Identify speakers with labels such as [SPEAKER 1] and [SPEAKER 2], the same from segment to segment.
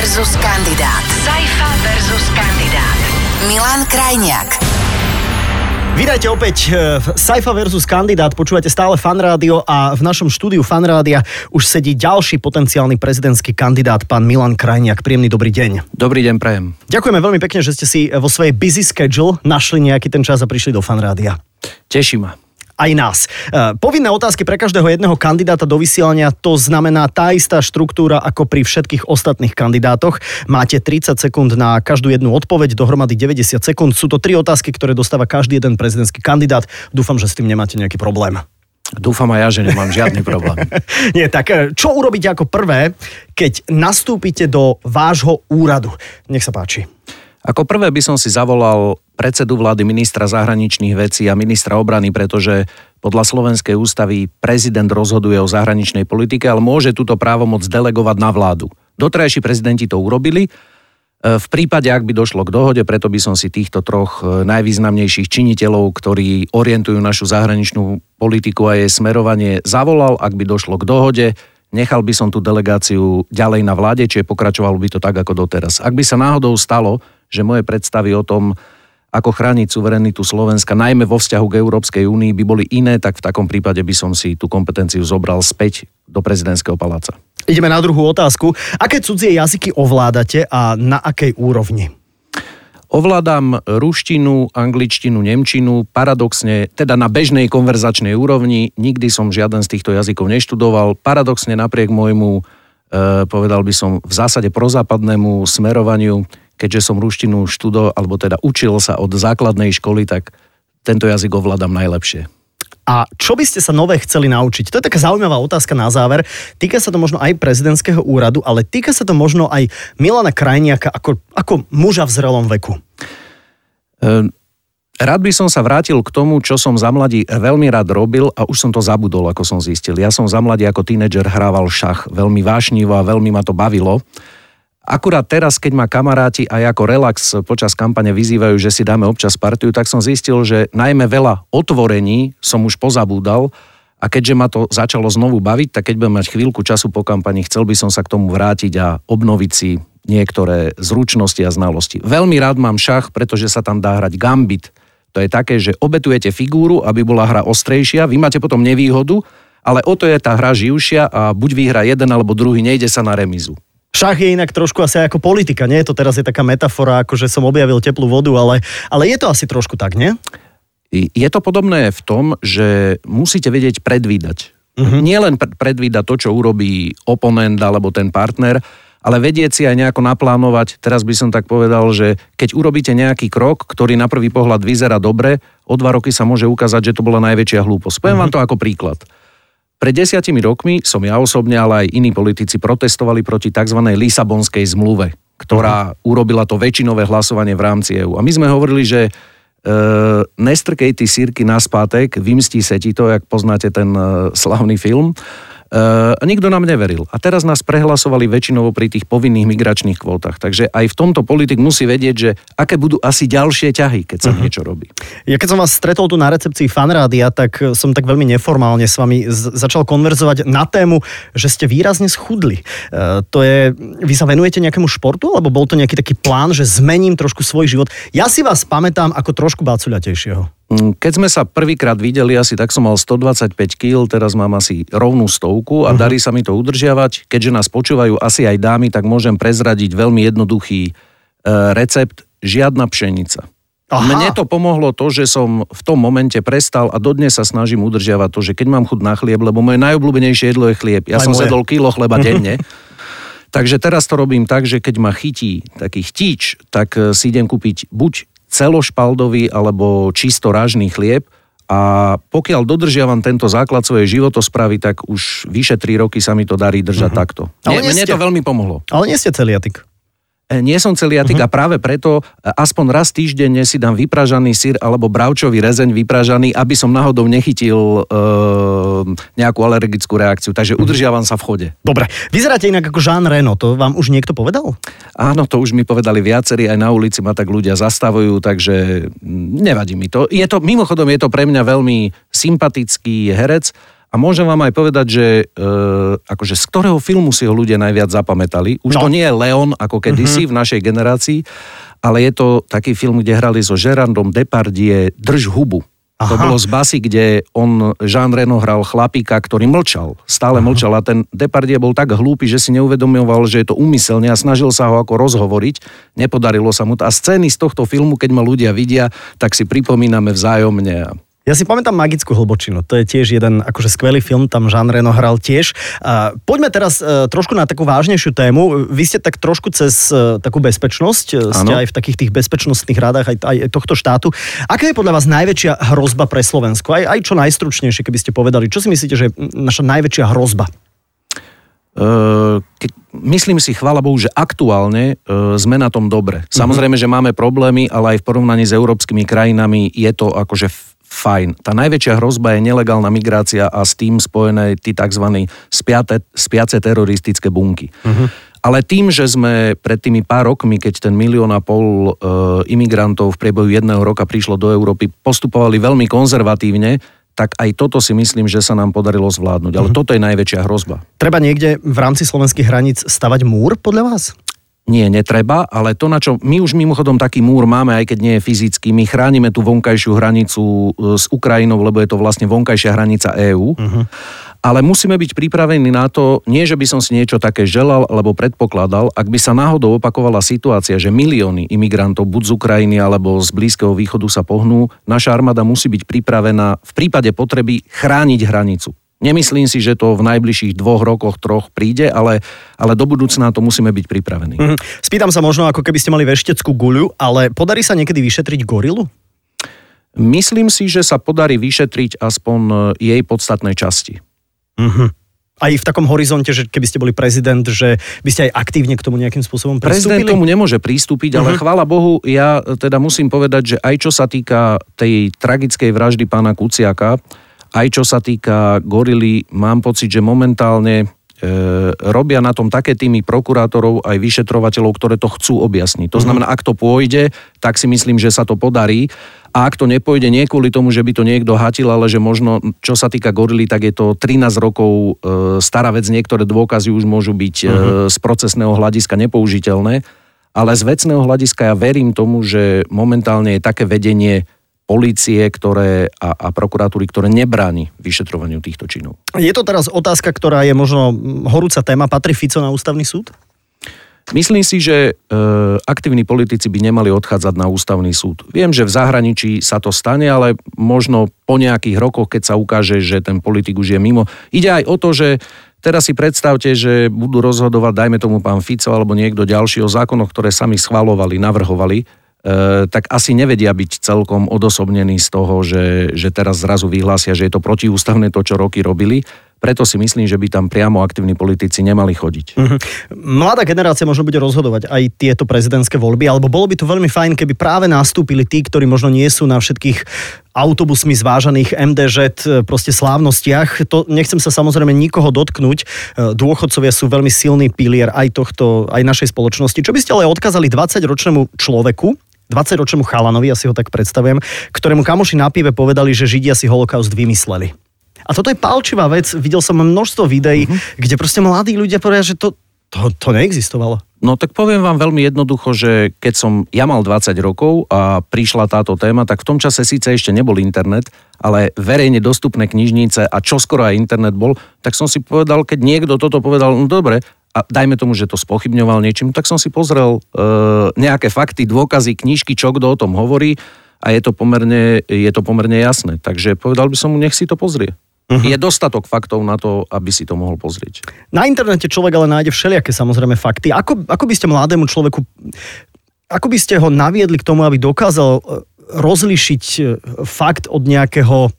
[SPEAKER 1] versus kandidát. Saifa versus kandidát. Milan Krajniak.
[SPEAKER 2] Vítajte opäť v Saifa versus kandidát, počúvate stále Fan Rádio a v našom štúdiu Fan Rádia už sedí ďalší potenciálny prezidentský kandidát, pán Milan Krajniak. Príjemný dobrý deň.
[SPEAKER 3] Dobrý deň, prajem.
[SPEAKER 2] Ďakujeme veľmi pekne, že ste si vo svojej busy schedule našli nejaký ten čas a prišli do Fan Rádia.
[SPEAKER 3] Teší ma
[SPEAKER 2] aj nás. E, povinné otázky pre každého jedného kandidáta do vysielania, to znamená tá istá štruktúra ako pri všetkých ostatných kandidátoch. Máte 30 sekúnd na každú jednu odpoveď, dohromady 90 sekúnd. Sú to tri otázky, ktoré dostáva každý jeden prezidentský kandidát. Dúfam, že s tým nemáte nejaký problém.
[SPEAKER 3] Dúfam aj ja, že nemám žiadny problém.
[SPEAKER 2] Nie, tak e, čo urobíte ako prvé, keď nastúpite do vášho úradu? Nech sa páči.
[SPEAKER 3] Ako prvé by som si zavolal predsedu vlády ministra zahraničných vecí a ministra obrany, pretože podľa Slovenskej ústavy prezident rozhoduje o zahraničnej politike, ale môže túto právomoc delegovať na vládu. Dotrajší prezidenti to urobili. E, v prípade, ak by došlo k dohode, preto by som si týchto troch e, najvýznamnejších činiteľov, ktorí orientujú našu zahraničnú politiku a jej smerovanie, zavolal, ak by došlo k dohode, nechal by som tú delegáciu ďalej na vláde, čiže pokračovalo by to tak ako doteraz. Ak by sa náhodou stalo, že moje predstavy o tom, ako chrániť suverenitu Slovenska, najmä vo vzťahu k Európskej únii, by boli iné, tak v takom prípade by som si tú kompetenciu zobral späť do prezidentského paláca.
[SPEAKER 2] Ideme na druhú otázku. Aké cudzie jazyky ovládate a na akej úrovni?
[SPEAKER 3] Ovládam ruštinu, angličtinu, nemčinu, paradoxne, teda na bežnej konverzačnej úrovni. Nikdy som žiaden z týchto jazykov neštudoval. Paradoxne napriek môjmu, e, povedal by som, v zásade prozápadnému smerovaniu keďže som ruštinu študo, alebo teda učil sa od základnej školy, tak tento jazyk ovládam najlepšie.
[SPEAKER 2] A čo by ste sa nové chceli naučiť? To je taká zaujímavá otázka na záver. Týka sa to možno aj prezidentského úradu, ale týka sa to možno aj Milana Krajniaka ako, ako muža v zrelom veku.
[SPEAKER 3] Ehm, rád by som sa vrátil k tomu, čo som za mladí veľmi rád robil a už som to zabudol, ako som zistil. Ja som za mladí ako tínedžer hrával šach veľmi vášnivo a veľmi ma to bavilo. Akurát teraz, keď ma kamaráti aj ako relax počas kampane vyzývajú, že si dáme občas partiu, tak som zistil, že najmä veľa otvorení som už pozabúdal a keďže ma to začalo znovu baviť, tak keď budem mať chvíľku času po kampani, chcel by som sa k tomu vrátiť a obnoviť si niektoré zručnosti a znalosti. Veľmi rád mám šach, pretože sa tam dá hrať gambit. To je také, že obetujete figúru, aby bola hra ostrejšia, vy máte potom nevýhodu, ale o to je tá hra živšia a buď vyhra jeden alebo druhý, nejde sa na remizu.
[SPEAKER 2] Šach je inak trošku asi ako politika, nie? To teraz je taká metafora, ako že som objavil teplú vodu, ale, ale je to asi trošku tak, nie?
[SPEAKER 3] Je to podobné v tom, že musíte vedieť predvídať. Uh-huh. Nie len predvídať to, čo urobí oponent alebo ten partner, ale vedieť si aj nejako naplánovať, teraz by som tak povedal, že keď urobíte nejaký krok, ktorý na prvý pohľad vyzerá dobre, o dva roky sa môže ukázať, že to bola najväčšia hlúposť. Poviem uh-huh. vám to ako príklad. Pred desiatimi rokmi som ja osobne, ale aj iní politici protestovali proti tzv. Lisabonskej zmluve, ktorá uh-huh. urobila to väčšinové hlasovanie v rámci EÚ. A my sme hovorili, že e, nestrkej ty sírky na spátek, vymstí se ti to, jak poznáte ten e, slavný film. Uh, nikto nám neveril. A teraz nás prehlasovali väčšinou pri tých povinných migračných kvótach. Takže aj v tomto politik musí vedieť, že aké budú asi ďalšie ťahy, keď sa uh-huh. niečo robí.
[SPEAKER 2] Ja keď som vás stretol tu na recepcii fanrádia, tak som tak veľmi neformálne s vami z- začal konverzovať na tému, že ste výrazne schudli. Uh, to je, vy sa venujete nejakému športu, alebo bol to nejaký taký plán, že zmením trošku svoj život? Ja si vás pamätám ako trošku bacuľatejšieho.
[SPEAKER 3] Mm, keď sme sa prvýkrát videli, asi tak som mal 125 kg, teraz mám asi rovnú stovku a uh-huh. darí sa mi to udržiavať. Keďže nás počúvajú asi aj dámy, tak môžem prezradiť veľmi jednoduchý e, recept. Žiadna pšenica. Aha. Mne to pomohlo to, že som v tom momente prestal a dodnes sa snažím udržiavať to, že keď mám chuť na chlieb, lebo moje najobľúbenejšie jedlo je chlieb. Ja aj som moje. zedol kilo chleba denne. Takže teraz to robím tak, že keď ma chytí taký chtíč, tak e, si idem kúpiť buď celošpaldový alebo čisto ražný chlieb a pokiaľ dodržiavam tento základ svojej životospravy, tak už vyše 3 roky sa mi to darí držať uh-huh. takto. Ale mne, mne to veľmi pomohlo.
[SPEAKER 2] Ale nie ste celiatik.
[SPEAKER 3] Nie som celiatik uh-huh. a práve preto e, aspoň raz týždenne si dám vypražaný syr alebo bravčový rezeň vypražaný, aby som náhodou nechytil e, nejakú alergickú reakciu. Takže uh-huh. udržiavam sa v chode.
[SPEAKER 2] Dobre. Vyzeráte inak ako Jean Reno, to vám už niekto povedal?
[SPEAKER 3] Áno, to už mi povedali viacerí, aj na ulici ma tak ľudia zastavujú, takže nevadí mi to. Je to, mimochodom, je to pre mňa veľmi sympatický herec, A môžem vám aj povedať, že e, akože z ktorého filmu si ho ľudia najviac zapamätali. Už no. to nie je Leon ako kedysi mm-hmm. v našej generácii, ale je to taký film, kde hrali so Gerardom Depardieu Drž hubu. Aha. To bolo z basy, kde on, Jean Reno, hral chlapíka, ktorý mlčal. Stále Aha. mlčal a ten Depardieu bol tak hlúpy, že si neuvedomoval, že je to úmyselne a snažil sa ho ako rozhovoriť. Nepodarilo sa mu to. A scény z tohto filmu, keď ma ľudia vidia, tak si pripomíname vzájomne.
[SPEAKER 2] Ja si pamätám Magickú hlbočinu, to je tiež jeden akože skvelý film, tam Jean Reno hral tiež. Poďme teraz uh, trošku na takú vážnejšiu tému. Vy ste tak trošku cez uh, takú bezpečnosť, ano. ste aj v takých tých bezpečnostných rádach aj, aj tohto štátu. Aká je podľa vás najväčšia hrozba pre Slovensko? Aj, aj čo najstručnejšie, keby ste povedali. Čo si myslíte, že je naša najväčšia hrozba?
[SPEAKER 3] Uh, ke, myslím si, chvála Bohu, že aktuálne uh, sme na tom dobre. Mhm. Samozrejme, že máme problémy, ale aj v porovnaní s európskymi krajinami je to akože fajn. Tá najväčšia hrozba je nelegálna migrácia a s tým spojené tí tzv. Spiate, spiace teroristické bunky. Uh-huh. Ale tým, že sme pred tými pár rokmi, keď ten milión a pol e, imigrantov v priebehu jedného roka prišlo do Európy, postupovali veľmi konzervatívne, tak aj toto si myslím, že sa nám podarilo zvládnuť. Ale uh-huh. toto je najväčšia hrozba.
[SPEAKER 2] Treba niekde v rámci slovenských hraníc stavať múr podľa vás?
[SPEAKER 3] Nie, netreba, ale to, na čo my už mimochodom taký múr máme, aj keď nie je fyzický, my chránime tú vonkajšiu hranicu e, s Ukrajinou, lebo je to vlastne vonkajšia hranica EÚ. Uh-huh. Ale musíme byť pripravení na to, nie že by som si niečo také želal alebo predpokladal, ak by sa náhodou opakovala situácia, že milióny imigrantov buď z Ukrajiny alebo z Blízkeho východu sa pohnú, naša armáda musí byť pripravená v prípade potreby chrániť hranicu. Nemyslím si, že to v najbližších dvoch rokoch, troch príde, ale, ale do budúcna to musíme byť pripravení. Mm-hmm.
[SPEAKER 2] Spýtam sa možno, ako keby ste mali vešteckú guľu, ale podarí sa niekedy vyšetriť gorilu?
[SPEAKER 3] Myslím si, že sa podarí vyšetriť aspoň e, jej podstatnej časti.
[SPEAKER 2] Mm-hmm. Aj v takom horizonte, že keby ste boli prezident, že by ste aj aktívne k tomu nejakým spôsobom pristúpili?
[SPEAKER 3] Prezident tomu nemôže pristúpiť, ale uh-huh. chvála Bohu, ja teda musím povedať, že aj čo sa týka tej tragickej vraždy pána Kuciaka, aj čo sa týka gorily, mám pocit, že momentálne e, robia na tom také týmy prokurátorov aj vyšetrovateľov, ktoré to chcú objasniť. To mhm. znamená, ak to pôjde, tak si myslím, že sa to podarí. A ak to nepôjde nie kvôli tomu, že by to niekto hatil, ale že možno, čo sa týka gorily, tak je to 13 rokov e, stará vec, niektoré dôkazy už môžu byť e, mhm. z procesného hľadiska nepoužiteľné. Ale z vecného hľadiska ja verím tomu, že momentálne je také vedenie polície ktoré, a, a prokuratúry, ktoré nebráni vyšetrovaniu týchto činov.
[SPEAKER 2] Je to teraz otázka, ktorá je možno horúca téma. Patrí Fico na ústavný súd?
[SPEAKER 3] Myslím si, že e, aktívni politici by nemali odchádzať na ústavný súd. Viem, že v zahraničí sa to stane, ale možno po nejakých rokoch, keď sa ukáže, že ten politik už je mimo. Ide aj o to, že teraz si predstavte, že budú rozhodovať, dajme tomu pán Fico alebo niekto ďalší o zákonoch, ktoré sami schvalovali, navrhovali tak asi nevedia byť celkom odosobnení z toho, že, že teraz zrazu vyhlásia, že je to protiústavné to, čo roky robili. Preto si myslím, že by tam priamo aktívni politici nemali chodiť. Mm-hmm.
[SPEAKER 2] Mladá generácia možno bude rozhodovať aj tieto prezidentské voľby, alebo bolo by to veľmi fajn, keby práve nastúpili tí, ktorí možno nie sú na všetkých autobusmi zvážaných MDŽ, proste slávnostiach. To nechcem sa samozrejme nikoho dotknúť. E, dôchodcovia sú veľmi silný pilier aj tohto, aj našej spoločnosti. Čo by ste ale odkázali 20-ročnému človeku, 20-ročnému chalanovi, ja si ho tak predstavujem, ktorému kamoši na pive povedali, že Židia si holokaust vymysleli. A toto je palčivá vec. Videl som množstvo videí, uh-huh. kde proste mladí ľudia povedia, že to, to, to neexistovalo.
[SPEAKER 3] No tak poviem vám veľmi jednoducho, že keď som ja mal 20 rokov a prišla táto téma, tak v tom čase síce ešte nebol internet, ale verejne dostupné knižnice a čoskoro aj internet bol, tak som si povedal, keď niekto toto povedal, no dobre, a dajme tomu, že to spochybňoval niečím, tak som si pozrel e, nejaké fakty, dôkazy, knižky, čo kto o tom hovorí a je to, pomerne, je to pomerne jasné. Takže povedal by som mu, nech si to pozrie. Uh-huh. Je dostatok faktov na to, aby si to mohol pozrieť.
[SPEAKER 2] Na internete človek ale nájde všelijaké samozrejme fakty. Ako, ako by ste mladému človeku, ako by ste ho naviedli k tomu, aby dokázal e, rozlišiť e, fakt od nejakého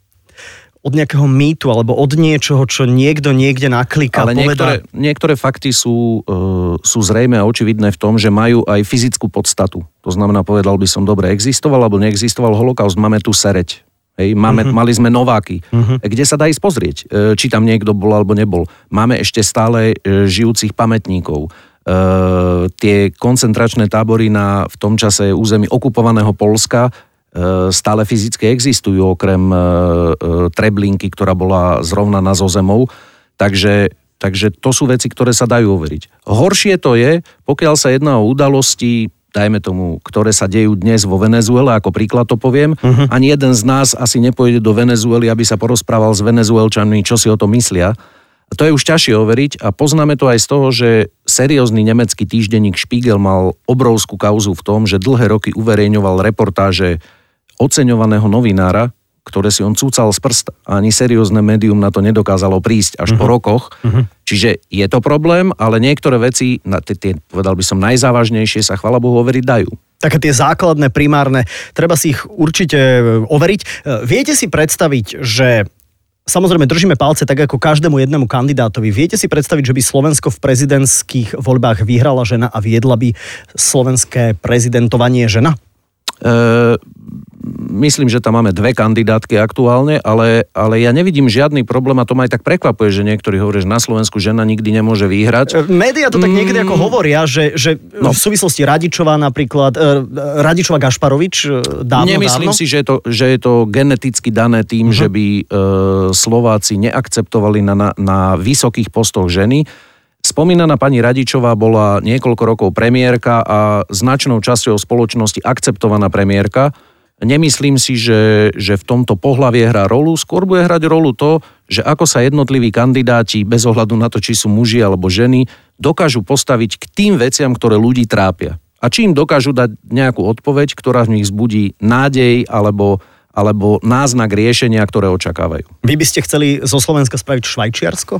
[SPEAKER 2] od nejakého mýtu alebo od niečoho, čo niekto niekde naklika.
[SPEAKER 3] Ale niektoré, niektoré fakty sú, uh, sú zrejme a očividné v tom, že majú aj fyzickú podstatu. To znamená, povedal by som, dobre, existoval alebo neexistoval holokaust, máme tu sereď. Hej, máme, uh-huh. Mali sme nováky, uh-huh. kde sa dá ísť pozrieť, uh, či tam niekto bol alebo nebol. Máme ešte stále uh, žijúcich pamätníkov. Uh, tie koncentračné tábory na v tom čase území okupovaného Polska stále fyzicky existujú, okrem Treblinky, ktorá bola zrovnaná so zemou. Takže, takže to sú veci, ktoré sa dajú overiť. Horšie to je, pokiaľ sa jedná o udalosti dajme tomu, ktoré sa dejú dnes vo Venezuele, ako príklad to poviem, uh-huh. ani jeden z nás asi nepôjde do Venezuely, aby sa porozprával s venezuelčanmi, čo si o to myslia. A to je už ťažšie overiť a poznáme to aj z toho, že seriózny nemecký týždenník Spiegel mal obrovskú kauzu v tom, že dlhé roky uverejňoval reportáže oceňovaného novinára, ktoré si on cúcal z prsta. Ani seriózne médium na to nedokázalo prísť až uh-huh. po mhm. rokoch. Uh-huh. Čiže je to problém, ale niektoré veci, na tie, tie, povedal by som, najzávažnejšie sa, chvala Bohu, overiť dajú.
[SPEAKER 2] Také tie základné, primárne, treba si ich určite e, overiť. E, viete si predstaviť, že Samozrejme, držíme palce tak ako každému jednému kandidátovi. Viete si predstaviť, že by Slovensko v prezidentských voľbách vyhrala žena a viedla by slovenské prezidentovanie žena?
[SPEAKER 3] E, myslím, že tam máme dve kandidátky aktuálne, ale, ale ja nevidím žiadny problém a to ma aj tak prekvapuje, že niektorí hovoria, že na Slovensku žena nikdy nemôže vyhrať.
[SPEAKER 2] E, média to tak niekedy mm. ako hovoria, že, že no. v súvislosti Radičová napríklad, e, Radičová Gašparovič dávno,
[SPEAKER 3] Nemyslím
[SPEAKER 2] dávno.
[SPEAKER 3] si, že je, to, že je to geneticky dané tým, uh-huh. že by e, Slováci neakceptovali na, na, na vysokých postoch ženy. Spomínaná pani Radičová bola niekoľko rokov premiérka a značnou časťou spoločnosti akceptovaná premiérka. Nemyslím si, že, že v tomto pohlavie hrá rolu. Skôr bude hrať rolu to, že ako sa jednotliví kandidáti, bez ohľadu na to, či sú muži alebo ženy, dokážu postaviť k tým veciam, ktoré ľudí trápia. A či im dokážu dať nejakú odpoveď, ktorá v nich zbudí nádej alebo, alebo náznak riešenia, ktoré očakávajú.
[SPEAKER 2] Vy by ste chceli zo Slovenska spraviť Švajčiarsko?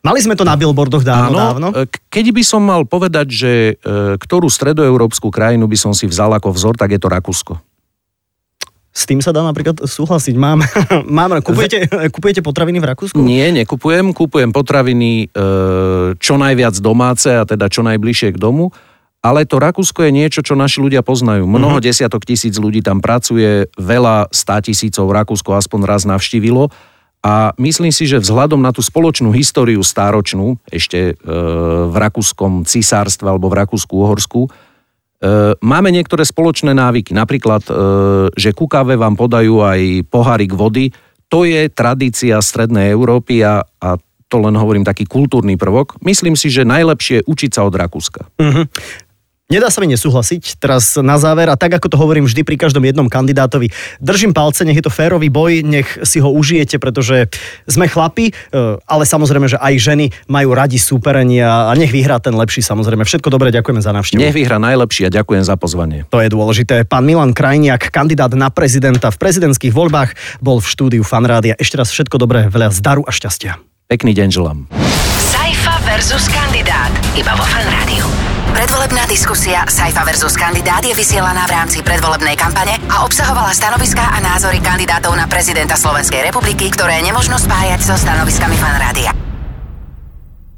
[SPEAKER 2] Mali sme to na billboardoch dávno, Áno, dávno.
[SPEAKER 3] E, keď by som mal povedať, že e, ktorú stredoeurópsku krajinu by som si vzal ako vzor, tak je to Rakúsko.
[SPEAKER 2] S tým sa dá napríklad súhlasiť. Mám, mám kupujete, kupujete potraviny v Rakúsku?
[SPEAKER 3] Nie, nekupujem. Kupujem potraviny e, čo najviac domáce a teda čo najbližšie k domu. Ale to Rakúsko je niečo, čo naši ľudia poznajú. Mnoho uh-huh. desiatok tisíc ľudí tam pracuje, veľa stá tisícov Rakúsko aspoň raz navštívilo a myslím si, že vzhľadom na tú spoločnú históriu stáročnú, ešte e, v rakúskom cisárstve alebo v Rakúsku-Uhorsku, máme niektoré spoločné návyky. Napríklad, e, že ku káve vám podajú aj pohárik vody. To je tradícia Strednej Európy a, a to len hovorím taký kultúrny prvok. Myslím si, že najlepšie je učiť sa od Rakúska. Uh-huh.
[SPEAKER 2] Nedá sa mi nesúhlasiť teraz na záver a tak ako to hovorím vždy pri každom jednom kandidátovi, držím palce, nech je to férový boj, nech si ho užijete, pretože sme chlapi, e, ale samozrejme, že aj ženy majú radi súperenia a nech vyhrá ten lepší samozrejme. Všetko dobre, ďakujeme za návštevu.
[SPEAKER 3] Nech vyhrá najlepší a ďakujem za pozvanie.
[SPEAKER 2] To je dôležité. Pán Milan Krajniak, kandidát na prezidenta v prezidentských voľbách, bol v štúdiu Fanrádia. Ešte raz všetko dobré, veľa zdaru a šťastia.
[SPEAKER 3] Pekný deň želám.
[SPEAKER 1] Saifa versus kandidát iba vo Fanrádiu. Predvolebná diskusia Saifa versus kandidát je vysielaná v rámci predvolebnej kampane a obsahovala stanoviská a názory kandidátov na prezidenta Slovenskej republiky, ktoré nemožno spájať so stanoviskami fanrádia.